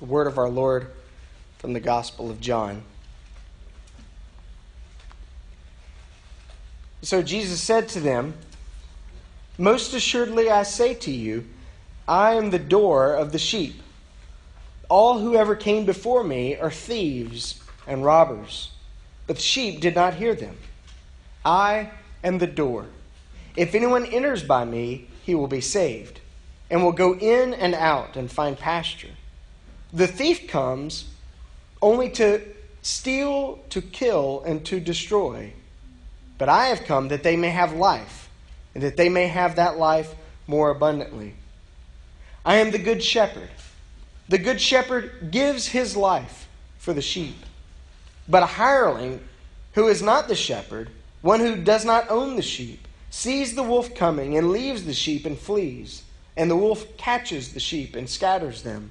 The word of our Lord from the Gospel of John. So Jesus said to them, Most assuredly I say to you, I am the door of the sheep. All who ever came before me are thieves and robbers, but the sheep did not hear them. I am the door. If anyone enters by me, he will be saved, and will go in and out and find pasture. The thief comes only to steal, to kill, and to destroy. But I have come that they may have life, and that they may have that life more abundantly. I am the good shepherd. The good shepherd gives his life for the sheep. But a hireling who is not the shepherd, one who does not own the sheep, sees the wolf coming and leaves the sheep and flees. And the wolf catches the sheep and scatters them.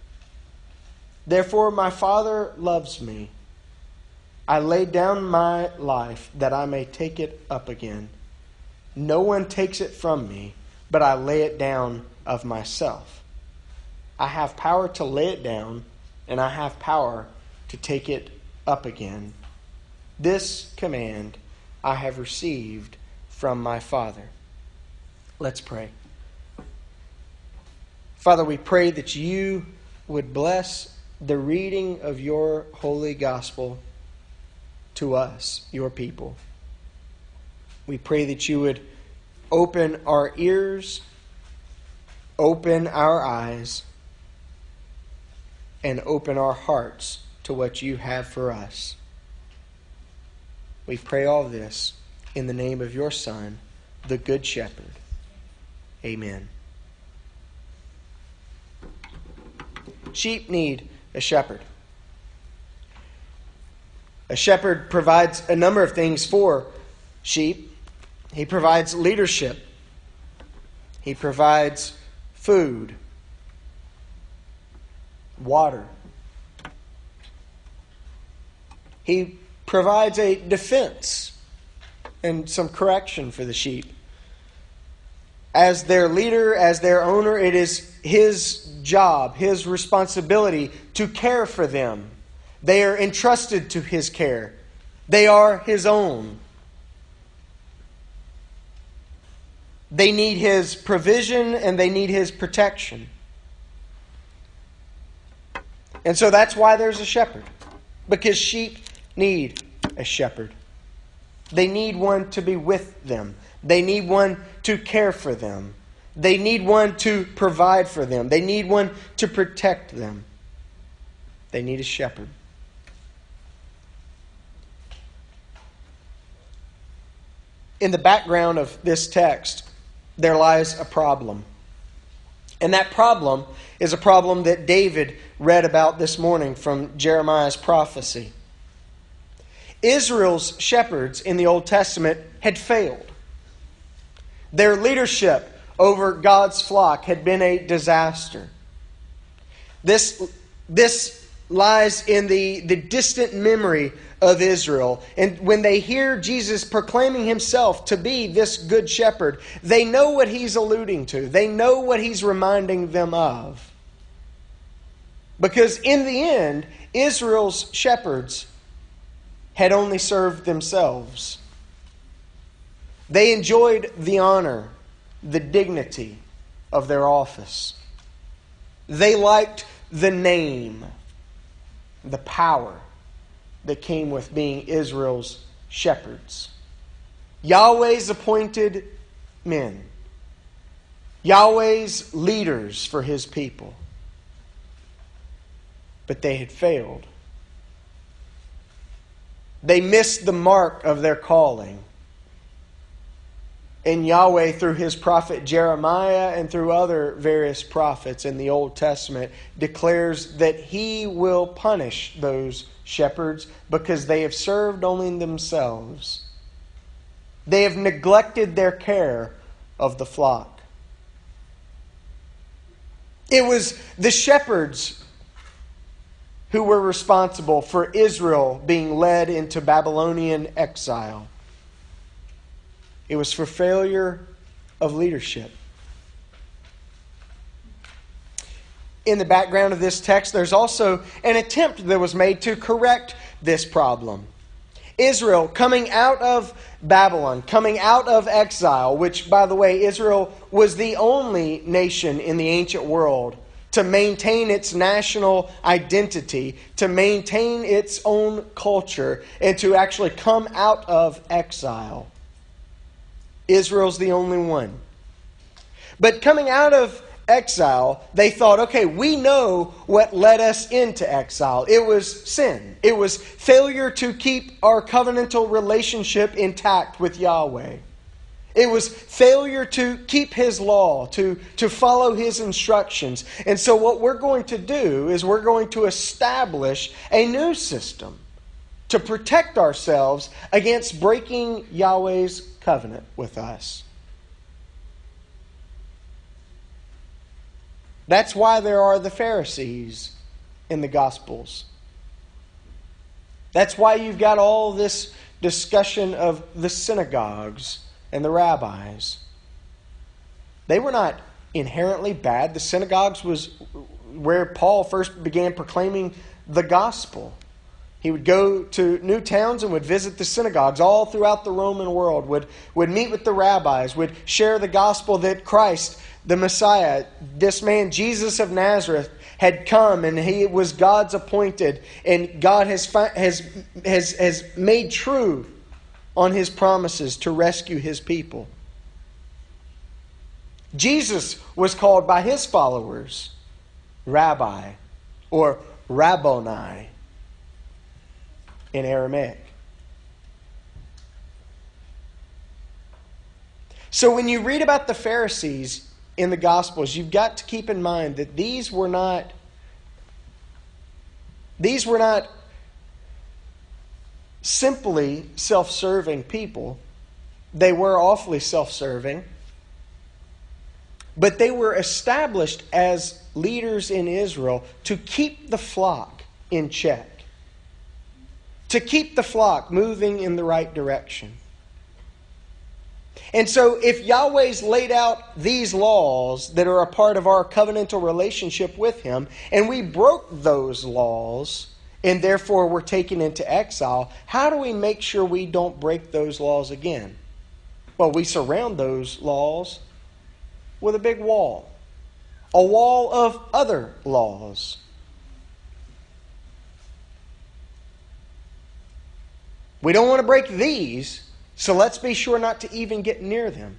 Therefore, my Father loves me. I lay down my life that I may take it up again. No one takes it from me, but I lay it down of myself. I have power to lay it down, and I have power to take it up again. This command I have received from my Father. Let's pray. Father, we pray that you would bless the reading of your holy gospel to us, your people. We pray that you would open our ears, open our eyes, and open our hearts to what you have for us. We pray all this in the name of your Son, the Good Shepherd. Amen. Sheep need a shepherd. A shepherd provides a number of things for sheep. He provides leadership, he provides food, water. He provides a defense and some correction for the sheep. As their leader, as their owner, it is his job, his responsibility to care for them. They are entrusted to his care, they are his own. They need his provision and they need his protection. And so that's why there's a shepherd, because sheep need a shepherd. They need one to be with them, they need one to care for them, they need one to provide for them, they need one to protect them. They need a shepherd. In the background of this text, there lies a problem. And that problem is a problem that David read about this morning from Jeremiah's prophecy. Israel's shepherds in the Old Testament had failed. Their leadership over God's flock had been a disaster. This, this lies in the, the distant memory of Israel. And when they hear Jesus proclaiming himself to be this good shepherd, they know what he's alluding to, they know what he's reminding them of. Because in the end, Israel's shepherds had only served themselves. They enjoyed the honor, the dignity of their office. They liked the name, the power that came with being Israel's shepherds. Yahweh's appointed men, Yahweh's leaders for his people. But they had failed. They missed the mark of their calling. And Yahweh, through his prophet Jeremiah and through other various prophets in the Old Testament, declares that he will punish those shepherds because they have served only themselves. They have neglected their care of the flock. It was the shepherds who were responsible for Israel being led into Babylonian exile. It was for failure of leadership. In the background of this text, there's also an attempt that was made to correct this problem. Israel coming out of Babylon, coming out of exile, which, by the way, Israel was the only nation in the ancient world to maintain its national identity, to maintain its own culture, and to actually come out of exile. Israel's the only one. But coming out of exile, they thought, okay, we know what led us into exile. It was sin, it was failure to keep our covenantal relationship intact with Yahweh. It was failure to keep his law, to, to follow his instructions. And so, what we're going to do is we're going to establish a new system to protect ourselves against breaking Yahweh's covenant with us. That's why there are the Pharisees in the Gospels. That's why you've got all this discussion of the synagogues and the rabbis. They were not inherently bad. The synagogues was where Paul first began proclaiming the gospel. He would go to new towns and would visit the synagogues all throughout the Roman world, would, would meet with the rabbis, would share the gospel that Christ, the Messiah, this man, Jesus of Nazareth, had come and he was God's appointed, and God has, has, has, has made true on his promises to rescue his people. Jesus was called by his followers Rabbi or Rabboni in Aramaic. So when you read about the Pharisees in the Gospels, you've got to keep in mind that these were not these were not simply self-serving people. They were awfully self-serving. But they were established as leaders in Israel to keep the flock in check to keep the flock moving in the right direction. And so, if Yahweh's laid out these laws that are a part of our covenantal relationship with Him, and we broke those laws, and therefore we're taken into exile, how do we make sure we don't break those laws again? Well, we surround those laws with a big wall, a wall of other laws. We don't want to break these, so let's be sure not to even get near them.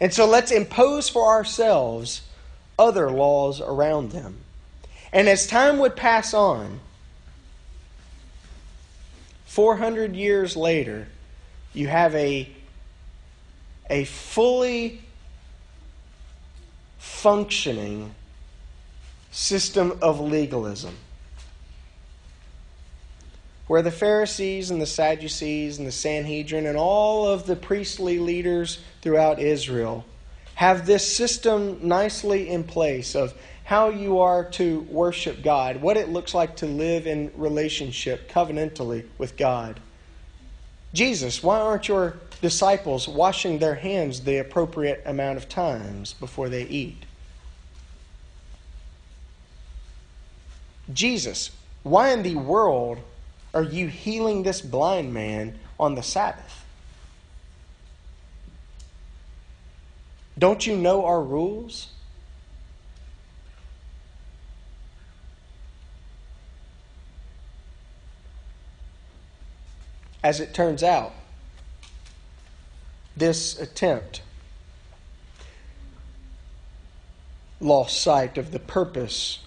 And so let's impose for ourselves other laws around them. And as time would pass on, 400 years later, you have a, a fully functioning system of legalism where the Pharisees and the Sadducees and the Sanhedrin and all of the priestly leaders throughout Israel have this system nicely in place of how you are to worship God, what it looks like to live in relationship covenantally with God. Jesus, why aren't your disciples washing their hands the appropriate amount of times before they eat? Jesus, why in the world are you healing this blind man on the Sabbath? Don't you know our rules? As it turns out, this attempt lost sight of the purpose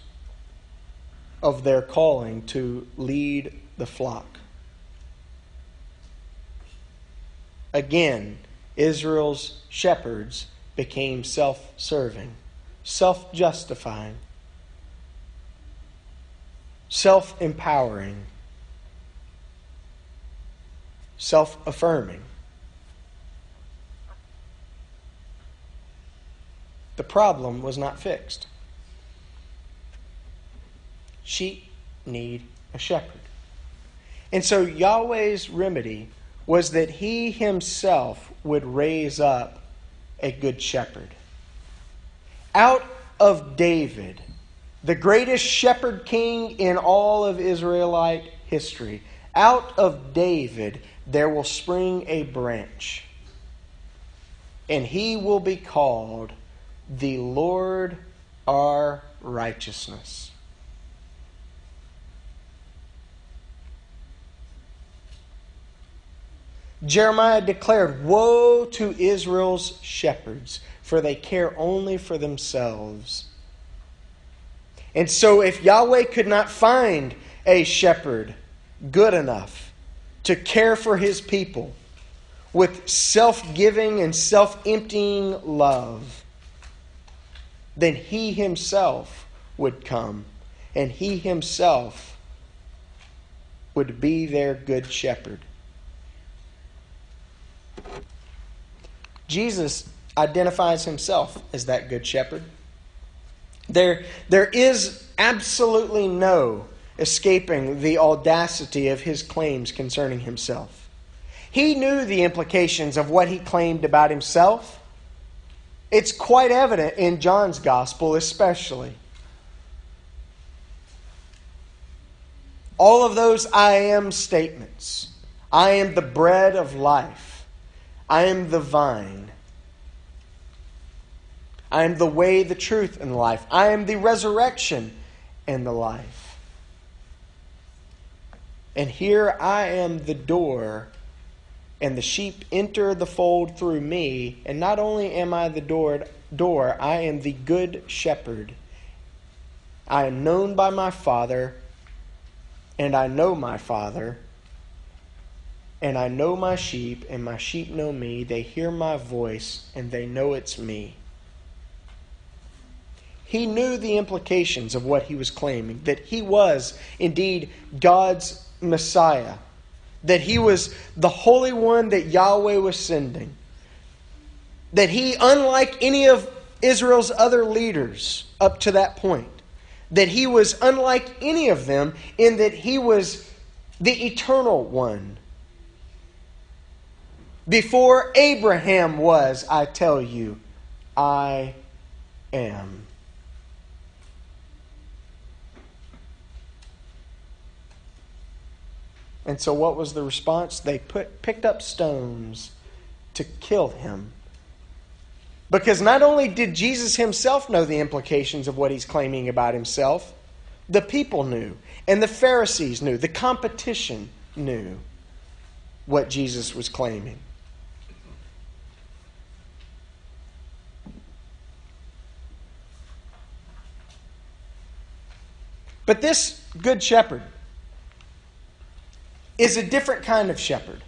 of their calling to lead the flock. Again, Israel's shepherds became self serving, self justifying, self empowering, self affirming. The problem was not fixed. Sheep need a shepherd. And so Yahweh's remedy was that he himself would raise up a good shepherd. Out of David, the greatest shepherd king in all of Israelite history, out of David there will spring a branch, and he will be called the Lord our righteousness. Jeremiah declared, Woe to Israel's shepherds, for they care only for themselves. And so, if Yahweh could not find a shepherd good enough to care for his people with self giving and self emptying love, then he himself would come and he himself would be their good shepherd. Jesus identifies himself as that good shepherd. There, there is absolutely no escaping the audacity of his claims concerning himself. He knew the implications of what he claimed about himself. It's quite evident in John's gospel, especially. All of those I am statements I am the bread of life. I am the vine. I am the way, the truth, and the life. I am the resurrection and the life. And here I am the door, and the sheep enter the fold through me. And not only am I the door, door I am the good shepherd. I am known by my Father, and I know my Father and I know my sheep, and my sheep know me. They hear my voice, and they know it's me. He knew the implications of what he was claiming that he was indeed God's Messiah, that he was the Holy One that Yahweh was sending, that he, unlike any of Israel's other leaders up to that point, that he was unlike any of them in that he was the eternal one before Abraham was, I tell you, I am. And so, what was the response? They put, picked up stones to kill him. Because not only did Jesus himself know the implications of what he's claiming about himself, the people knew, and the Pharisees knew, the competition knew what Jesus was claiming. But this good shepherd is a different kind of shepherd.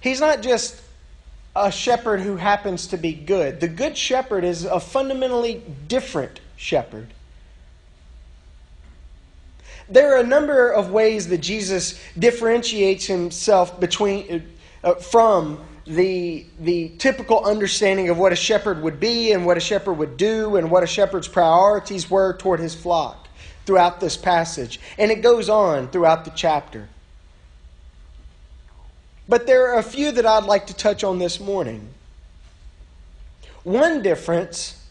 He's not just a shepherd who happens to be good. The good shepherd is a fundamentally different shepherd. There are a number of ways that Jesus differentiates himself between uh, from the, the typical understanding of what a shepherd would be and what a shepherd would do and what a shepherd's priorities were toward his flock throughout this passage. And it goes on throughout the chapter. But there are a few that I'd like to touch on this morning. One difference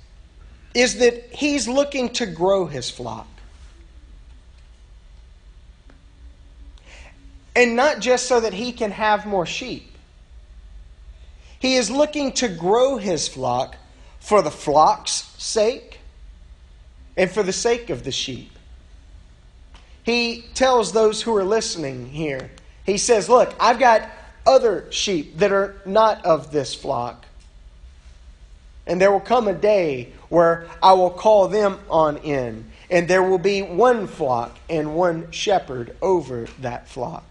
is that he's looking to grow his flock. And not just so that he can have more sheep. He is looking to grow his flock for the flock's sake and for the sake of the sheep. He tells those who are listening here, he says, Look, I've got other sheep that are not of this flock. And there will come a day where I will call them on in, and there will be one flock and one shepherd over that flock.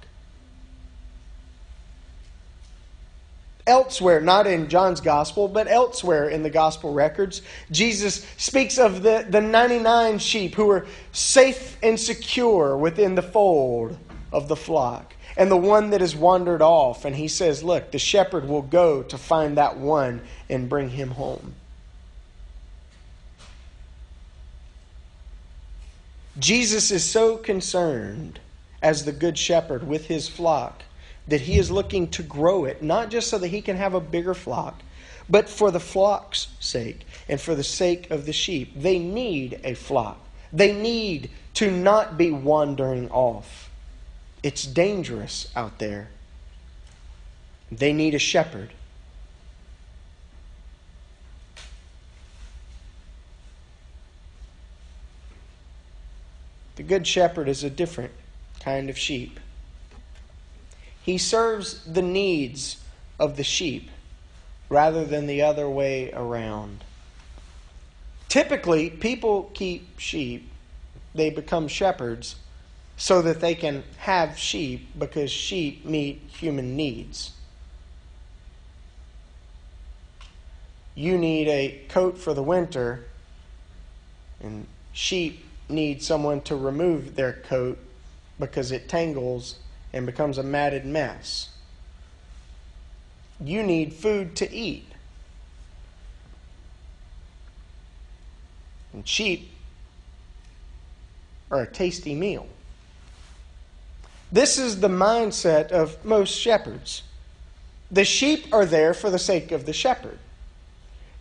Elsewhere, not in John's gospel, but elsewhere in the gospel records, Jesus speaks of the, the 99 sheep who are safe and secure within the fold of the flock, and the one that has wandered off. And he says, Look, the shepherd will go to find that one and bring him home. Jesus is so concerned as the good shepherd with his flock that he is looking to grow it, not just so that he can have a bigger flock, but for the flock's sake and for the sake of the sheep. They need a flock. They need to not be wandering off. It's dangerous out there. They need a shepherd. The Good Shepherd is a different kind of sheep. He serves the needs of the sheep rather than the other way around. Typically, people keep sheep, they become shepherds so that they can have sheep because sheep meet human needs. You need a coat for the winter, and sheep need someone to remove their coat because it tangles and becomes a matted mess. You need food to eat. And sheep are a tasty meal. This is the mindset of most shepherds. The sheep are there for the sake of the shepherd.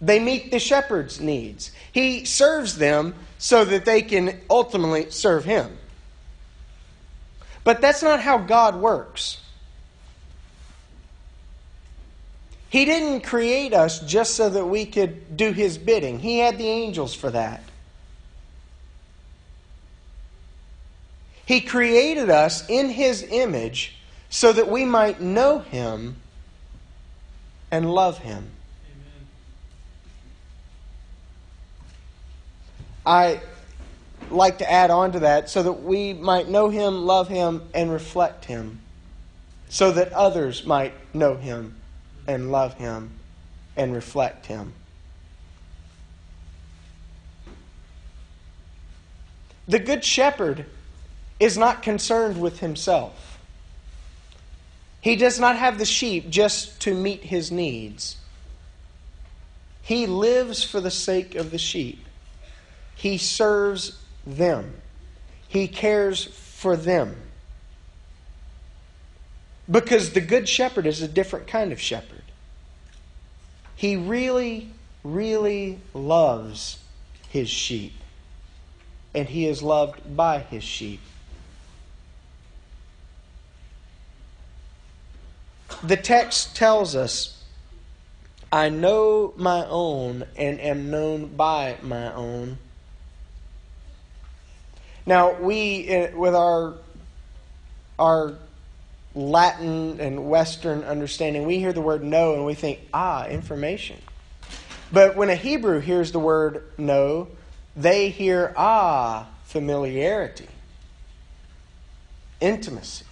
They meet the shepherd's needs. He serves them so that they can ultimately serve him. But that's not how God works. He didn't create us just so that we could do his bidding. He had the angels for that. He created us in his image so that we might know him and love him. I like to add on to that so that we might know him, love him, and reflect him. So that others might know him and love him and reflect him. The Good Shepherd is not concerned with himself. He does not have the sheep just to meet his needs. He lives for the sake of the sheep. He serves them, He cares for them. Because the Good Shepherd is a different kind of shepherd. He really, really loves his sheep. And he is loved by his sheep. The text tells us, I know my own and am known by my own now, we, uh, with our, our Latin and Western understanding, we hear the word know and we think, ah, information. But when a Hebrew hears the word know, they hear, ah, familiarity, intimacy.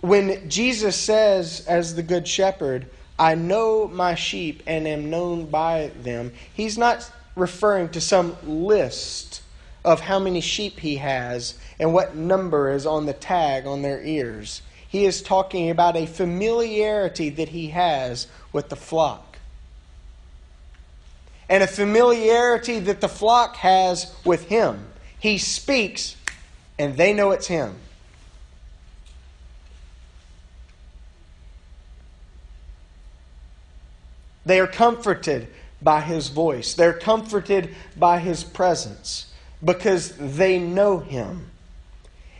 When Jesus says, as the Good Shepherd, I know my sheep and am known by them. He's not referring to some list of how many sheep he has and what number is on the tag on their ears. He is talking about a familiarity that he has with the flock. And a familiarity that the flock has with him. He speaks, and they know it's him. They are comforted by his voice, they're comforted by his presence because they know him.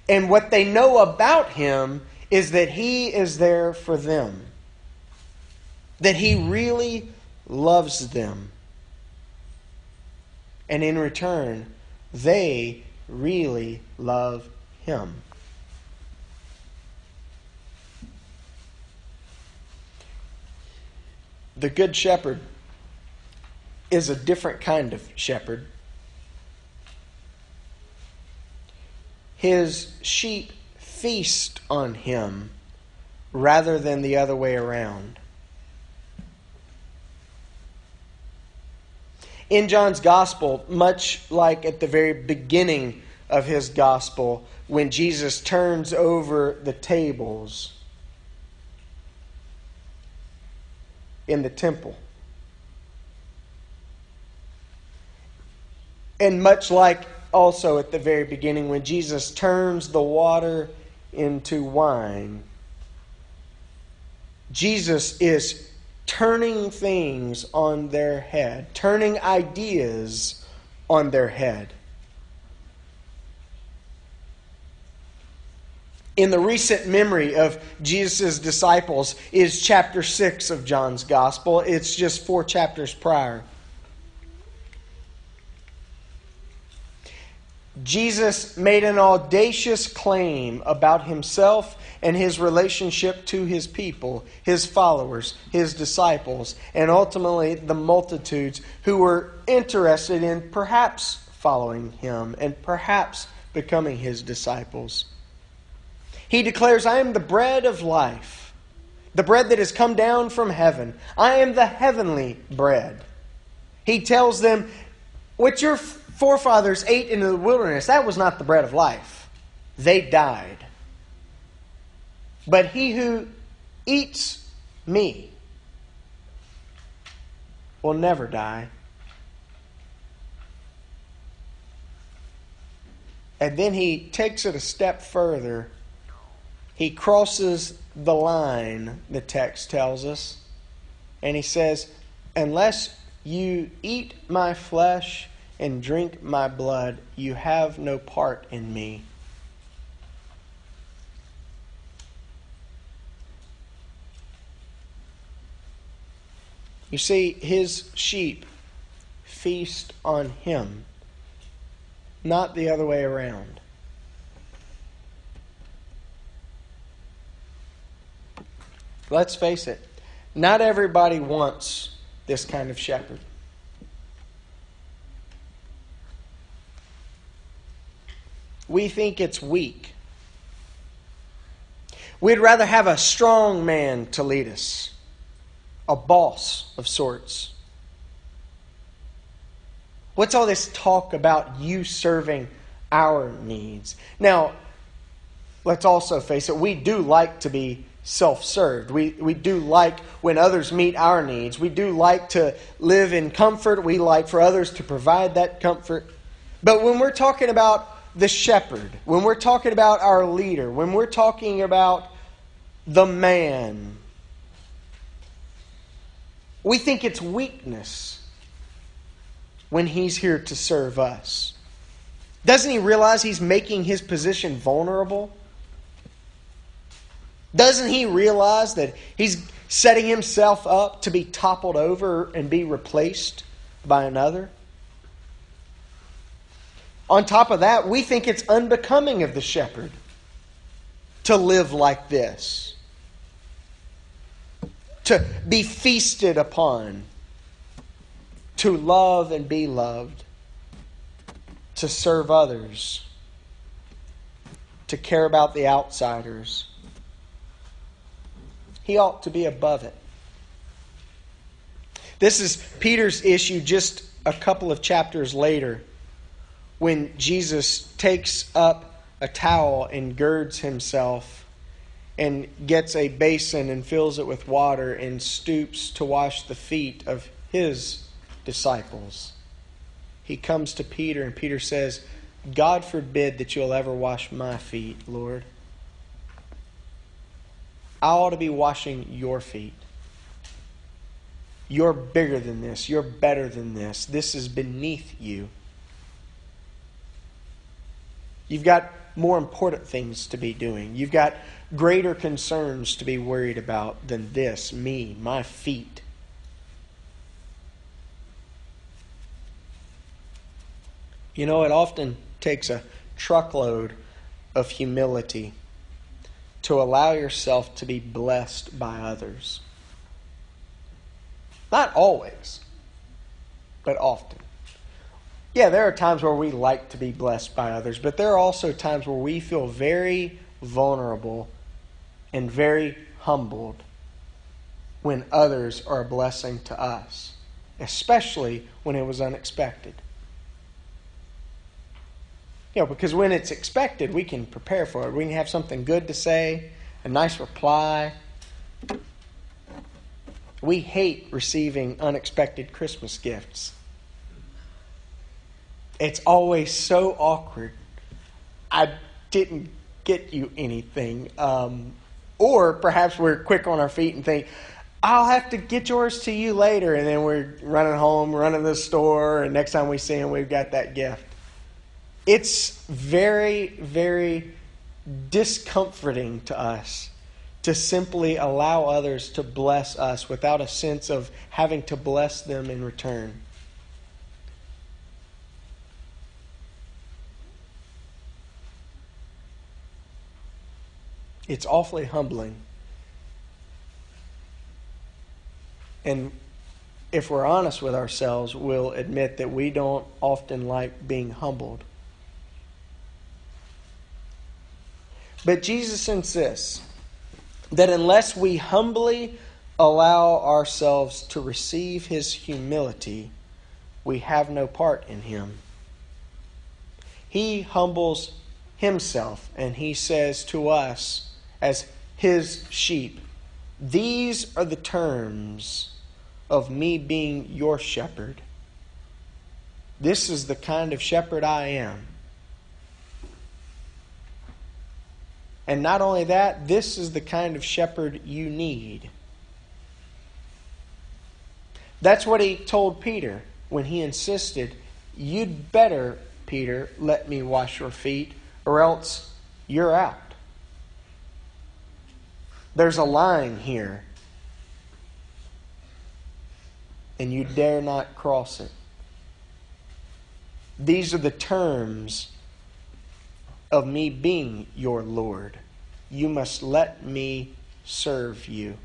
And what they know about him is that he is there for them, that he really loves them. And in return, they really love him. The Good Shepherd is a different kind of shepherd. His sheep feast on him rather than the other way around. In John's gospel, much like at the very beginning of his gospel, when Jesus turns over the tables in the temple. And much like also at the very beginning when Jesus turns the water into wine, Jesus is turning things on their head, turning ideas on their head. In the recent memory of Jesus' disciples is chapter 6 of John's Gospel. It's just four chapters prior. Jesus made an audacious claim about himself and his relationship to his people, his followers, his disciples, and ultimately the multitudes who were interested in perhaps following him and perhaps becoming his disciples. He declares, I am the bread of life, the bread that has come down from heaven. I am the heavenly bread. He tells them, What your forefathers ate in the wilderness, that was not the bread of life. They died. But he who eats me will never die. And then he takes it a step further he crosses the line, the text tells us, and he says, Unless you eat my flesh and drink my blood, you have no part in me. You see, his sheep feast on him, not the other way around. Let's face it, not everybody wants this kind of shepherd. We think it's weak. We'd rather have a strong man to lead us, a boss of sorts. What's all this talk about you serving our needs? Now, let's also face it, we do like to be self served. We, we do like when others meet our needs. We do like to live in comfort. We like for others to provide that comfort. But when we're talking about the shepherd, when we're talking about our leader, when we're talking about the man, we think it's weakness when he's here to serve us. Doesn't he realize he's making his position vulnerable? Doesn't he realize that he's setting himself up to be toppled over and be replaced by another? On top of that, we think it's unbecoming of the shepherd to live like this, to be feasted upon, to love and be loved, to serve others, to care about the outsiders he ought to be above it. This is Peter's issue just a couple of chapters later when Jesus takes up a towel and girds himself and gets a basin and fills it with water and stoops to wash the feet of his disciples. He comes to Peter and Peter says, God forbid that you'll ever wash my feet, Lord. I ought to be washing your feet. You're bigger than this. You're better than this. This is beneath you. You've got more important things to be doing. You've got greater concerns to be worried about than this me, my feet. You know, it often takes a truckload of humility to allow yourself to be blessed by others. Not always, but often. Yeah, there are times where we like to be blessed by others, but there are also times where we feel very vulnerable, and very humbled when others are a blessing to us, especially when it was unexpected. You know, because when it's expected, we can prepare for it. We can have something good to say, a nice reply. We hate receiving unexpected Christmas gifts. It's always so awkward. I didn't get you anything. Um, or perhaps we're quick on our feet and think, I'll have to get yours to you later. And then we're running home, running to the store, and next time we see him, we've got that gift. It's very, very discomforting to us to simply allow others to bless us without a sense of having to bless them in return. It's awfully humbling. And if we're honest with ourselves, we'll admit that we don't often like being humbled. But Jesus insists that unless we humbly allow ourselves to receive his humility, we have no part in him. He humbles himself and he says to us, as his sheep, These are the terms of me being your shepherd. This is the kind of shepherd I am. And not only that, this is the kind of shepherd you need. That's what he told Peter when he insisted, You'd better, Peter, let me wash your feet, or else you're out. There's a line here, and you dare not cross it. These are the terms of me being your Lord. You must let me serve you.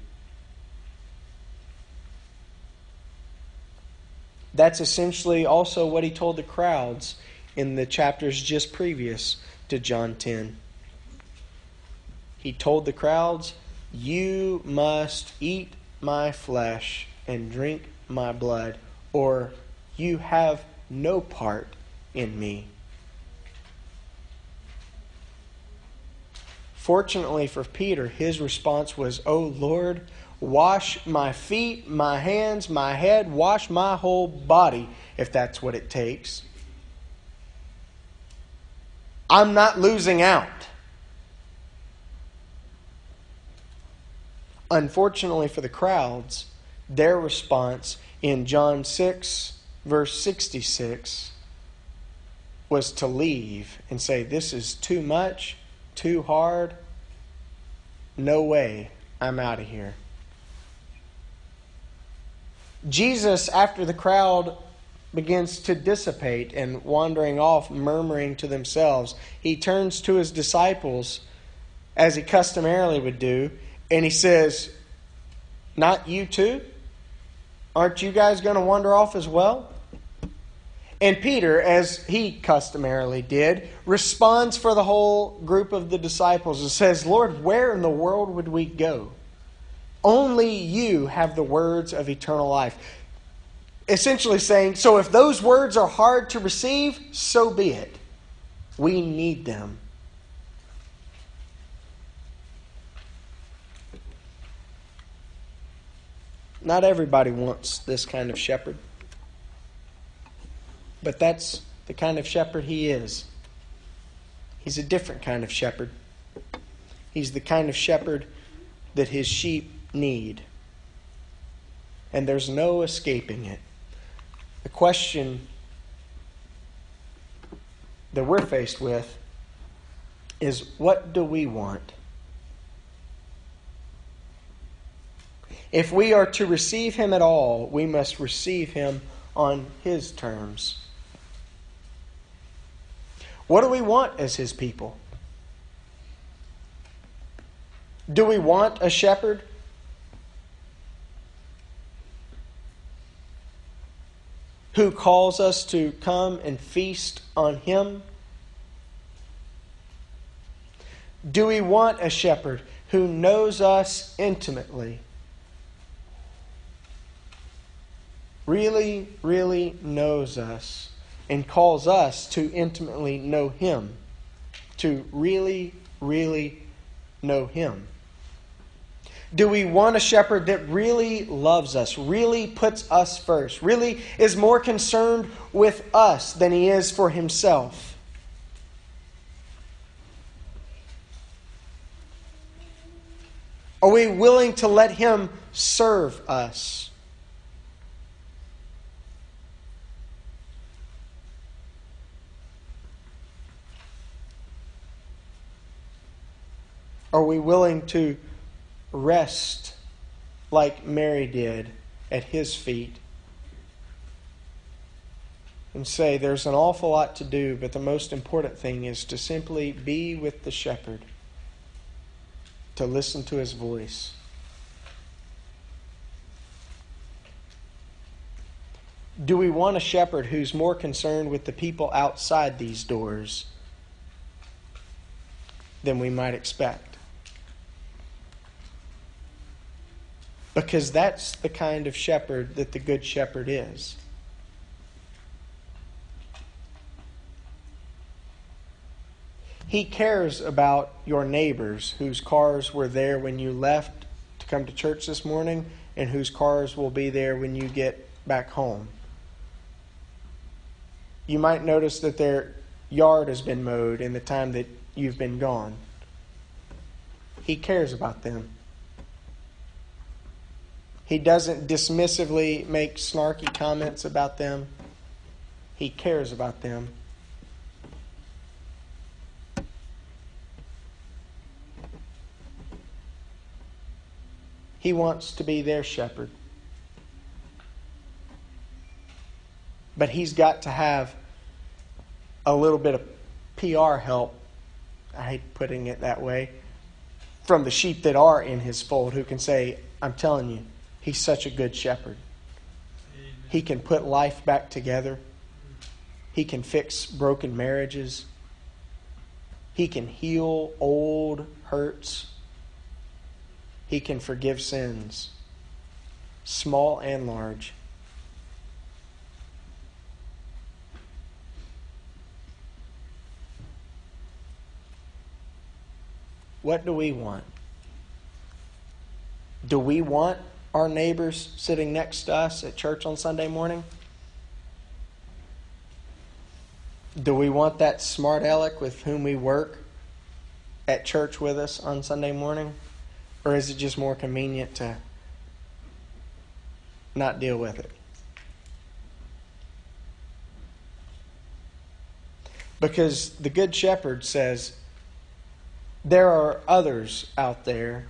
That's essentially also what he told the crowds in the chapters just previous to John 10. He told the crowds, You must eat my flesh and drink my blood, or you have no part in me. Fortunately for Peter, his response was, Oh Lord, wash my feet, my hands, my head, wash my whole body, if that's what it takes. I'm not losing out. Unfortunately for the crowds, their response in John 6, verse 66, was to leave and say, This is too much too hard, no way, I'm out of here. Jesus, after the crowd begins to dissipate and wandering off, murmuring to themselves, he turns to his disciples, as he customarily would do, and he says, Not you too? Aren't you guys going to wander off as well? And Peter, as he customarily did, responds for the whole group of the disciples and says, Lord, where in the world would we go? Only you have the words of eternal life. Essentially saying, so if those words are hard to receive, so be it. We need them. Not everybody wants this kind of shepherd. But that's the kind of shepherd he is. He's a different kind of shepherd. He's the kind of shepherd that his sheep need. And there's no escaping it. The question that we're faced with is what do we want? If we are to receive him at all, we must receive him on his terms. What do we want as his people? Do we want a shepherd? Who calls us to come and feast on him? Do we want a shepherd who knows us intimately? Really, really knows us and calls us to intimately know him. To really, really know him. Do we want a shepherd that really loves us, really puts us first, really is more concerned with us than he is for himself? Are we willing to let him serve us? Are we willing to rest like Mary did at his feet and say, There's an awful lot to do, but the most important thing is to simply be with the shepherd, to listen to his voice. Do we want a shepherd who's more concerned with the people outside these doors than we might expect? Because that's the kind of shepherd that the Good Shepherd is. He cares about your neighbors whose cars were there when you left to come to church this morning and whose cars will be there when you get back home. You might notice that their yard has been mowed in the time that you've been gone. He cares about them. He doesn't dismissively make snarky comments about them. He cares about them. He wants to be their shepherd. But he's got to have a little bit of PR help. I hate putting it that way. From the sheep that are in his fold who can say, I'm telling you, He's such a good shepherd. He can put life back together. He can fix broken marriages. He can heal old hurts. He can forgive sins, small and large. What do we want? Do we want our neighbors sitting next to us at church on Sunday morning? Do we want that smart aleck with whom we work at church with us on Sunday morning? Or is it just more convenient to not deal with it? Because the Good Shepherd says, There are others out there,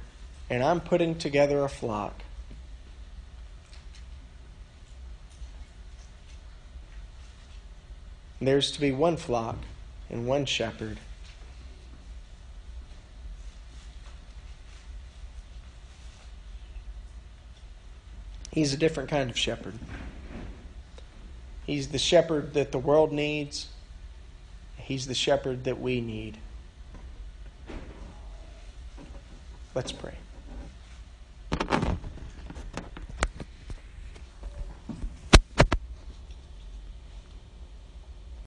and I'm putting together a flock. There's to be one flock and one shepherd. He's a different kind of shepherd. He's the shepherd that the world needs. He's the shepherd that we need. Let's pray.